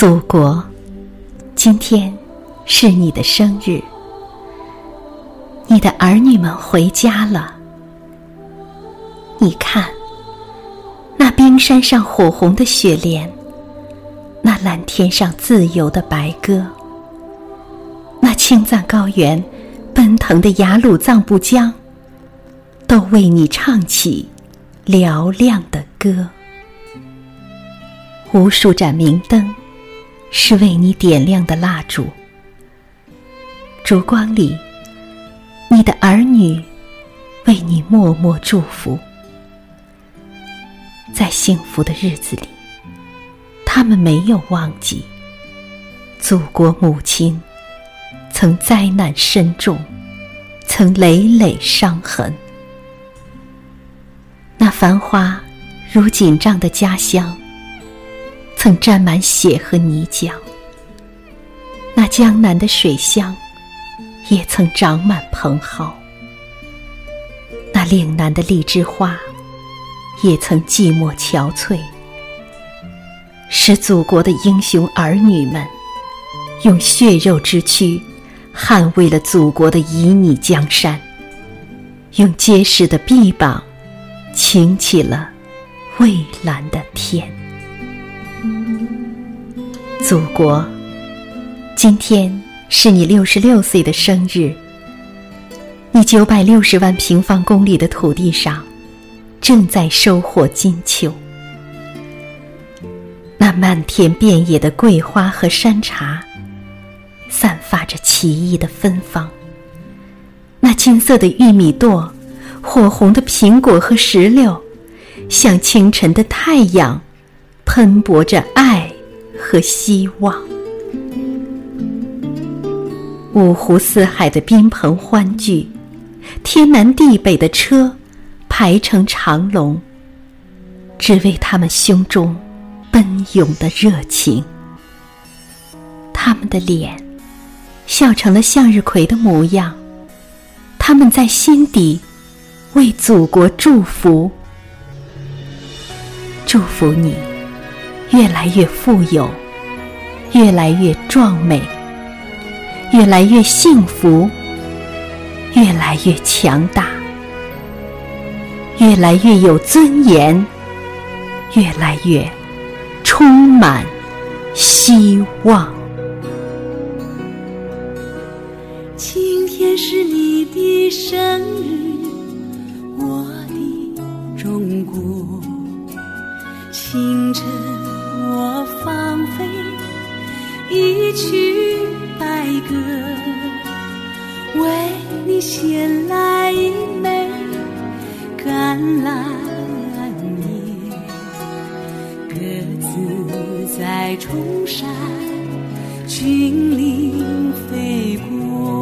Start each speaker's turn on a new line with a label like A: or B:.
A: 祖国，今天是你的生日，你的儿女们回家了。你看，那冰山上火红的雪莲，那蓝天上自由的白鸽，那青藏高原奔腾的雅鲁藏布江，都为你唱起嘹亮的歌。无数盏明灯。是为你点亮的蜡烛，烛光里，你的儿女为你默默祝福。在幸福的日子里，他们没有忘记祖国母亲曾灾难深重，曾累累伤痕。那繁华如锦帐的家乡。曾沾满血和泥浆，那江南的水乡，也曾长满蓬蒿；那岭南的荔枝花，也曾寂寞憔悴。是祖国的英雄儿女们，用血肉之躯，捍卫了祖国的旖旎江山，用结实的臂膀，擎起了蔚蓝的天。祖国，今天是你六十六岁的生日。你九百六十万平方公里的土地上，正在收获金秋。那漫天遍野的桂花和山茶，散发着奇异的芬芳。那金色的玉米垛，火红的苹果和石榴，像清晨的太阳，喷薄着爱。和希望，五湖四海的宾朋欢聚，天南地北的车排成长龙，只为他们胸中奔涌的热情。他们的脸笑成了向日葵的模样，他们在心底为祖国祝福，祝福你。越来越富有，越来越壮美，越来越幸福，越来越强大，越来越有尊严，越来越充满希望。
B: 今天是你的生日，我的中国，清晨。一曲白歌，为你衔来一枚橄榄叶，鸽子在崇山峻岭飞过，